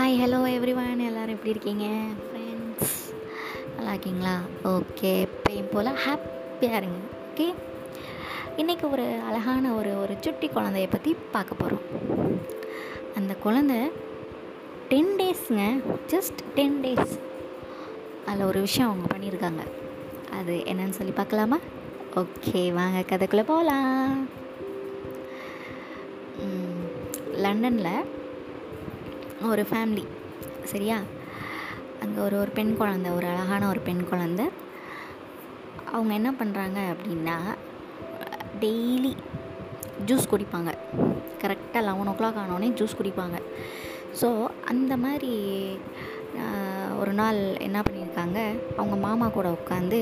Hi hello everyone எல்லோரும் எப்படி இருக்கீங்க? ஃப்ரெண்ட்ஸ் நல்லா இருக்கீங்களா? ஓகே எப்பயும் போல் ஹாப்பியாக இருங்க. ஓகே இன்றைக்கி ஒரு அழகான ஒரு ஒரு சுட்டி குழந்தைய பற்றி பார்க்க போகிறோம் அந்த குழந்த டென் டேஸ்ங்க ஜஸ்ட் டென் டேஸ் அதில் ஒரு விஷயம் அவங்க பண்ணியிருக்காங்க. அது என்னன்னு சொல்லி பார்க்கலாமா? ஓகே வாங்க கதைக்குள்ளே போகலாம் லண்டனில் ஒரு ஃபேமிலி சரியா? அங்கே ஒரு ஒரு பெண் குழந்த ஒரு அழகான ஒரு பெண் குழந்த. அவங்க என்ன பண்ணுறாங்க அப்படின்னா டெய்லி ஜூஸ் குடிப்பாங்க. கரெக்டாக லெவன் ஓ கிளாக் ஆனோடனே ஜூஸ் குடிப்பாங்க. ஸோ அந்த மாதிரி ஒரு நாள் என்ன பண்ணியிருக்காங்க? அவங்க மாமா கூட உட்காந்து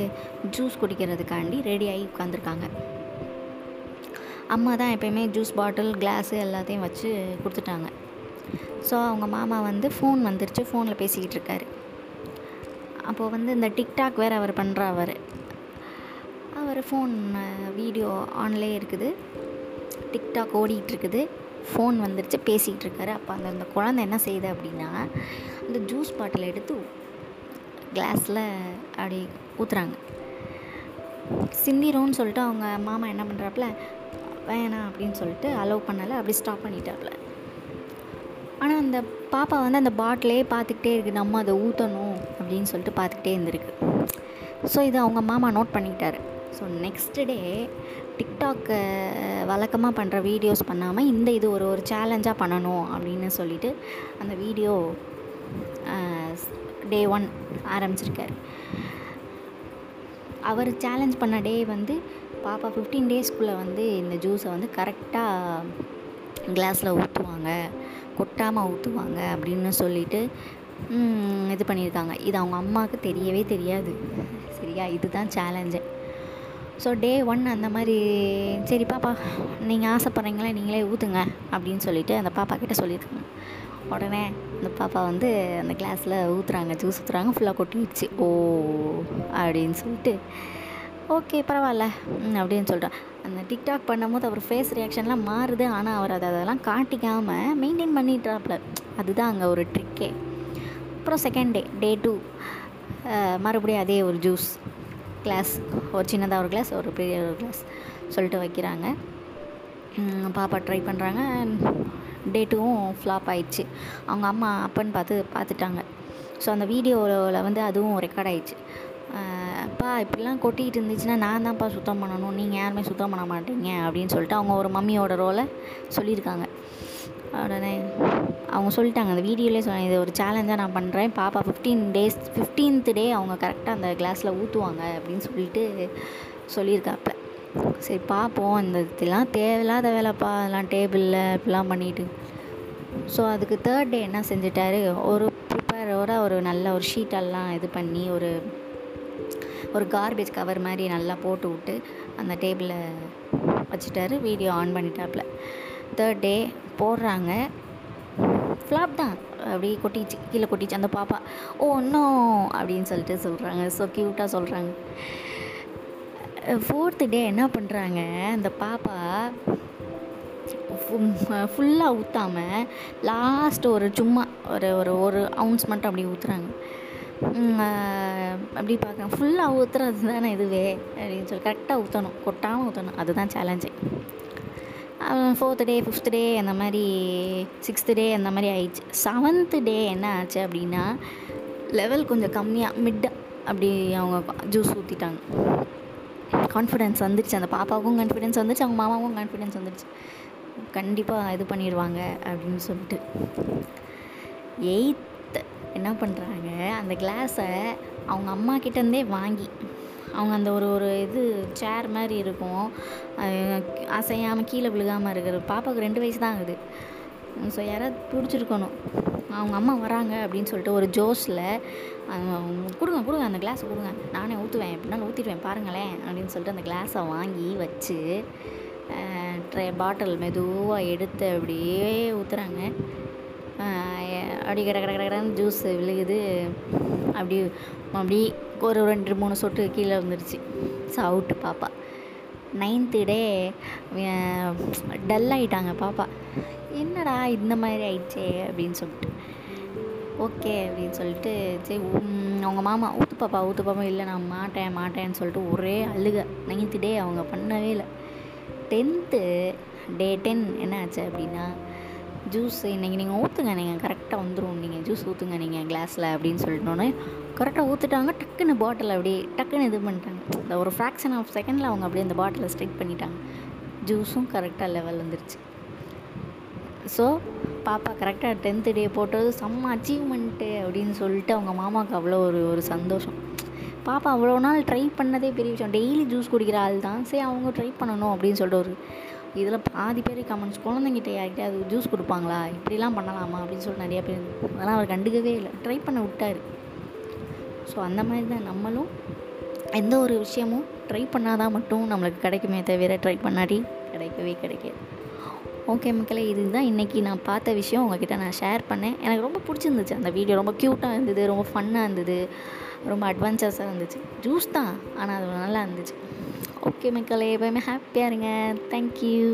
ஜூஸ் குடிக்கிறதுக்காண்டி ரெடி ஆகி உட்காந்துருக்காங்க அம்மா தான் எப்பயுமே ஜூஸ் பாட்டில் கிளாஸு எல்லாத்தையும் வச்சு கொடுத்துட்டாங்க. ஸோ அவங்க மாமா வந்து ஃபோன் வந்துருச்சு. ஃபோனில் பேசிக்கிட்டு இருக்காரு. அப்போது வந்து இந்த டிக்டாக் வேறு அவர் பண்ணுற அவர். அவர் ஃபோன் வீடியோ ஆன்லேயே இருக்குது. டிக்டாக் ஓடிட்டுருக்குது ஃபோன் வந்துருச்சு. பேசிக்கிட்டு இருக்காரு. அப்போ அந்த அந்த குழந்தை என்ன செய்யுது அப்படின்னா அந்த ஜூஸ் பாட்டில் எடுத்து கிளாஸில் அப்படி ஊற்றுறாங்க சிந்திரோன்னு சொல்லிட்டு அவங்க மாமா என்ன பண்ணுறாப்புல வேணாம் அப்படின்னு சொல்லிட்டு அலோவ் பண்ணலை. அப்படி ஸ்டாப் பண்ணிட்டாப்புல. ஆனால் அந்த பாப்பா வந்து அந்த பாட்டிலே பார்த்துக்கிட்டே இருக்குது நம்ம அதை ஊற்றணும் அப்படின்னு சொல்லிட்டு பார்த்துக்கிட்டே இருந்திருக்கு. ஸோ இதை அவங்க மாமா நோட் பண்ணிக்கிட்டாரு. ஸோ நெக்ஸ்ட் டே டிக்டாக்கு வழக்கமாக பண்ணுற வீடியோஸ் பண்ணாமல் இந்த இது ஒரு ஒரு சேலஞ்சாக பண்ணணும் அப்படின்னு சொல்லிட்டு அந்த வீடியோ டே ஒன் ஆரம்பிச்சிருக்காரு. அவர் சேலஞ்ச் பண்ண டே வந்து பாப்பா ஃபிஃப்டீன் டேஸ்க்குள்ளே வந்து இந்த ஜூஸை வந்து கரெக்டாக கிளாஸில் ஊற்றுவாங்க கொட்டாமல் ஊற்றுவாங்க அப்படின்னு சொல்லிட்டு இது பண்ணியிருக்காங்க. இது அவங்க அம்மாவுக்கு தெரியவே தெரியாது. சரியா? இதுதான் சேலஞ்சு ஸோ டே ஒன் அந்த மாதிரி சரி பாப்பா நீங்கள் ஆசைப்பட்றீங்களே நீங்களே ஊற்றுங்க அப்படின்னு சொல்லிட்டு அந்த பாப்பா கிட்டே சொல்லியிருக்காங்க. உடனே அந்த பாப்பா வந்து அந்த கிளாஸில் ஊற்றுறாங்க ஜூஸ் ஊற்றுறாங்க ஃபுல்லாக கொட்டிடுச்சு. ஓ அப்படின்னு சொல்லிட்டு ஓகே பரவாயில்ல அப்படின்னு சொல்லிட்டேன் அந்த டிக்டாக் பண்ணும்போது அவர் ஃபேஸ் ரியாக்ஷன்லாம் மாறுது. ஆனால் அவர் அதை அதெல்லாம் காட்டிக்காமல் மெயின்டைன் பண்ணிட்டாப்ல. அதுதான் அங்கே ஒரு ட்ரிக்கே அப்புறம் செகண்ட் டே டே டூ மறுபடியும் அதே ஒரு ஜூஸ் கிளாஸ் ஒரு சின்னதாக ஒரு கிளாஸ் ஒரு பெரிய ஒரு கிளாஸ் சொல்லிட்டு வைக்கிறாங்க. பாப்பா ட்ரை பண்ணுறாங்க டே டூவும் ஃப்ளாப் ஆயிடுச்சு. அவங்க அம்மா அப்பன்னு பார்த்து பார்த்துட்டாங்க. ஸோ அந்த வீடியோவில் வந்து அதுவும் ரெக்கார்ட் ஆயிடுச்சு. இப்படிலாம் கொட்டிகிட்டு இருந்துச்சுன்னா நான் தான்ப்பா சுத்தம் பண்ணணும். நீங்கள் யாருமே சுத்தம் பண்ண மாட்டீங்க அப்படின்னு சொல்லிட்டு அவங்க ஒரு மம்மியோட ரோலை சொல்லியிருக்காங்க. உடனே அவங்க சொல்லிட்டாங்க. அந்த வீடியோலேயே சொன்னாங்க இது ஒரு சேலஞ்சாக நான் பண்ணுறேன் பாப்பா ஃபிஃப்டீன் டேஸ் ஃபிஃப்டீன்த் டே அவங்க கரெக்டாக அந்த கிளாஸில் ஊற்றுவாங்க அப்படின்னு சொல்லிட்டு சொல்லியிருக்காப்ப சரி பார்ப்போம் இந்த இதெல்லாம் தேவையில்லாத வேலைப்பா. அதெல்லாம் டேபிளில் இப்படிலாம் பண்ணிவிட்டு ஸோ அதுக்கு தேர்ட் டே என்ன செஞ்சிட்டாரு? ஒரு ப்ரிப்பேரோட ஒரு நல்ல ஒரு ஷீட்டெல்லாம் இது பண்ணி ஒரு ஒரு கார்பேஜ் கவர் மாதிரி நல்லா போட்டு விட்டு அந்த டேபிளில் வச்சுட்டாரு. வீடியோ ஆன் பண்ணிட்டாப்புல. தேர்ட் டே போடுறாங்க. ஃப்ளாப் தான். அப்படியே கொட்டிச்சு. கீழே கொட்டிச்சு. அந்த பாப்பா ஓ இன்னும் அப்படின்னு சொல்லிட்டு சொல்கிறாங்க ஸோ க்யூட்டாக சொல்கிறாங்க ஃபோர்த்து டே என்ன பண்ணுறாங்க அந்த பாப்பா ஃபுல்லாக ஊற்றாமல் லாஸ்ட் ஒரு சும்மா ஒரு ஒரு ஒரு அவுன்ஸ் மட்டும் அப்படி ஊற்றுறாங்க அப்படி பார்க்குறேன். ஃபுல்லாக ஊற்றுறது தானே இதுவே? அப்படின்னு சொல்லி கரெக்டாக ஊற்றணும் கொட்டாமல் ஊற்றணும் அதுதான் challenge fourth day fifth day அந்த மாதிரி சிக்ஸ்த்து டே அந்த மாதிரி ஆயிடுச்சு. செவன்த்து டே என்ன ஆச்சு அப்படின்னா லெவல் கொஞ்சம் கம்மியாக மிட் அப்படி அவங்க ஜூஸ் ஊற்றிட்டாங்க கான்ஃபிடென்ஸ் வந்துடுச்சு அந்த பாப்பாவுக்கும் கான்ஃபிடென்ஸ் வந்துடுச்சு அவங்க மாமாவுக்கும் கான்ஃபிடென்ஸ் வந்துடுச்சு கண்டிப்பாக இது பண்ணிடுவாங்க அப்படின்னு சொல்லிட்டு. எயித் என்ன பண்ணுறாங்க அந்த கிளாஸை அவங்க அம்மா கிட்டேருந்தே வாங்கி. அவங்க அந்த ஒரு ஒரு இது சேர் மாதிரி இருக்கும். அசையாமல் கீழே விழுகாமல் இருக்கிற பாப்பாவுக்கு ரெண்டு வயசு தான் ஆகுது. ஸோ யாராவது பிடிச்சிருக்கணும். அவங்க அம்மா வராங்க அப்படின்னு சொல்லிட்டு ஒரு ஜோஸில் கொடுங்க கொடுங்க அந்த கிளாஸை கொடுங்க. நானே ஊற்றுவேன் எப்படினாலும் ஊற்றிடுவேன் பாருங்களேன். அப்படின்னு சொல்லிட்டு அந்த கிளாஸை வாங்கி வச்சு ட்ரை பாட்டில் மெதுவாக எடுத்து அப்படியே ஊற்றுறாங்க அப்படி கட கட கடன்னு ஜூஸ் விழுகுது. அப்படி அப்படி ஒரு ரெண்டு மூணு சொட்டு கீழே வந்துருச்சு ஸோ அவுட்டு பாப்பா. நைன்த்து டே டல் ஆகிட்டாங்க பாப்பா. என்னடா இந்த மாதிரி ஆயிடுச்சே அப்படின்னு சொல்லிட்டு. ஓகே அப்படின்னு சொல்லிட்டு சரி அவங்க மாமா ஊத்து பாப்பா ஊத்து பாப்பா இல்லை நான் மாட்டேன் மாட்டேன்னு சொல்லிட்டு ஒரே அழுக. நைன்த்து டே அவங்க பண்ணவே இல்லை. டென்த்து டே டென் என்ன ஆச்சு அப்படின்னா ஜூஸ் இன்றைக்கி நீங்கள் ஊற்றுங்க நீங்கள் கரெக்டாக வந்துடும் நீங்கள் ஜூஸ் ஊற்றுங்க நீங்கள் கிளாஸில் அப்படின்னு சொல்லிட்டோன்னே கரெக்டாக ஊற்றுட்டாங்க டக்குன்னு பாட்டில் அப்படியே டக்குன்னு இது பண்ணிட்டாங்க. இந்த ஒரு ஃப்ராக்ஷன் ஆஃப் செகண்டில் அவங்க அப்படியே அந்த பாட்டிலை ஸ்ட்ரைக் பண்ணிட்டாங்க. ஜூஸும் கரெக்டாக லெவல் வந்துருச்சு. ஸோ பாப்பா கரெக்டாக டென்த்து டே போட்டது செம்ம அச்சீவ்மெண்ட்டு அப்படின்னு சொல்லிட்டு அவங்க மாமாவுக்கு அவ்வளோ ஒரு ஒரு சந்தோஷம். பாப்பா அவ்வளோ நாள் ட்ரை பண்ணதே பெரிய விஷயம். டெய்லி ஜூஸ் குடிக்கிற ஆள் தான். சரி அவங்க ட்ரை பண்ணணும் அப்படின்னு சொல்லிட்டு ஒரு இதில் பாதி பேர் கமெண்ட்ஸ் குழந்தைங்கிட்ட யார்கிட்டயாவது ஜூஸ் கொடுப்பாங்களா? இப்படிலாம் பண்ணலாமா? அப்படின்னு சொல்லிட்டு நிறையா பேர் அதெல்லாம் அவர் கண்டுக்கவே இல்லை. ட்ரை பண்ண விட்டார். ஸோ அந்த மாதிரி தான் நம்மளும் எந்த ஒரு விஷயமும் ட்ரை பண்ணாதான் மட்டும் நம்மளுக்கு கிடைக்குமே தவிர ட்ரை பண்ணாட்டி கிடைக்கவே கிடைக்காது. ஓகே மக்களே இதுதான் இன்றைக்கி நான் பார்த்த விஷயம். உங்ககிட்ட நான் ஷேர் பண்ணேன். எனக்கு ரொம்ப பிடிச்சிருந்துச்சு அந்த வீடியோ ரொம்ப க்யூட்டாக இருந்தது ரொம்ப ஃபன்னாக இருந்தது ரொம்ப அட்வென்ச்சர்ஸாக இருந்துச்சு. ஜூஸ் தான் ஆனால் அது நல்லா இருந்துச்சு. ஓகே மக்களே எப்போயுமே ஹாப்பியாக இருங்க தேங்க்யூ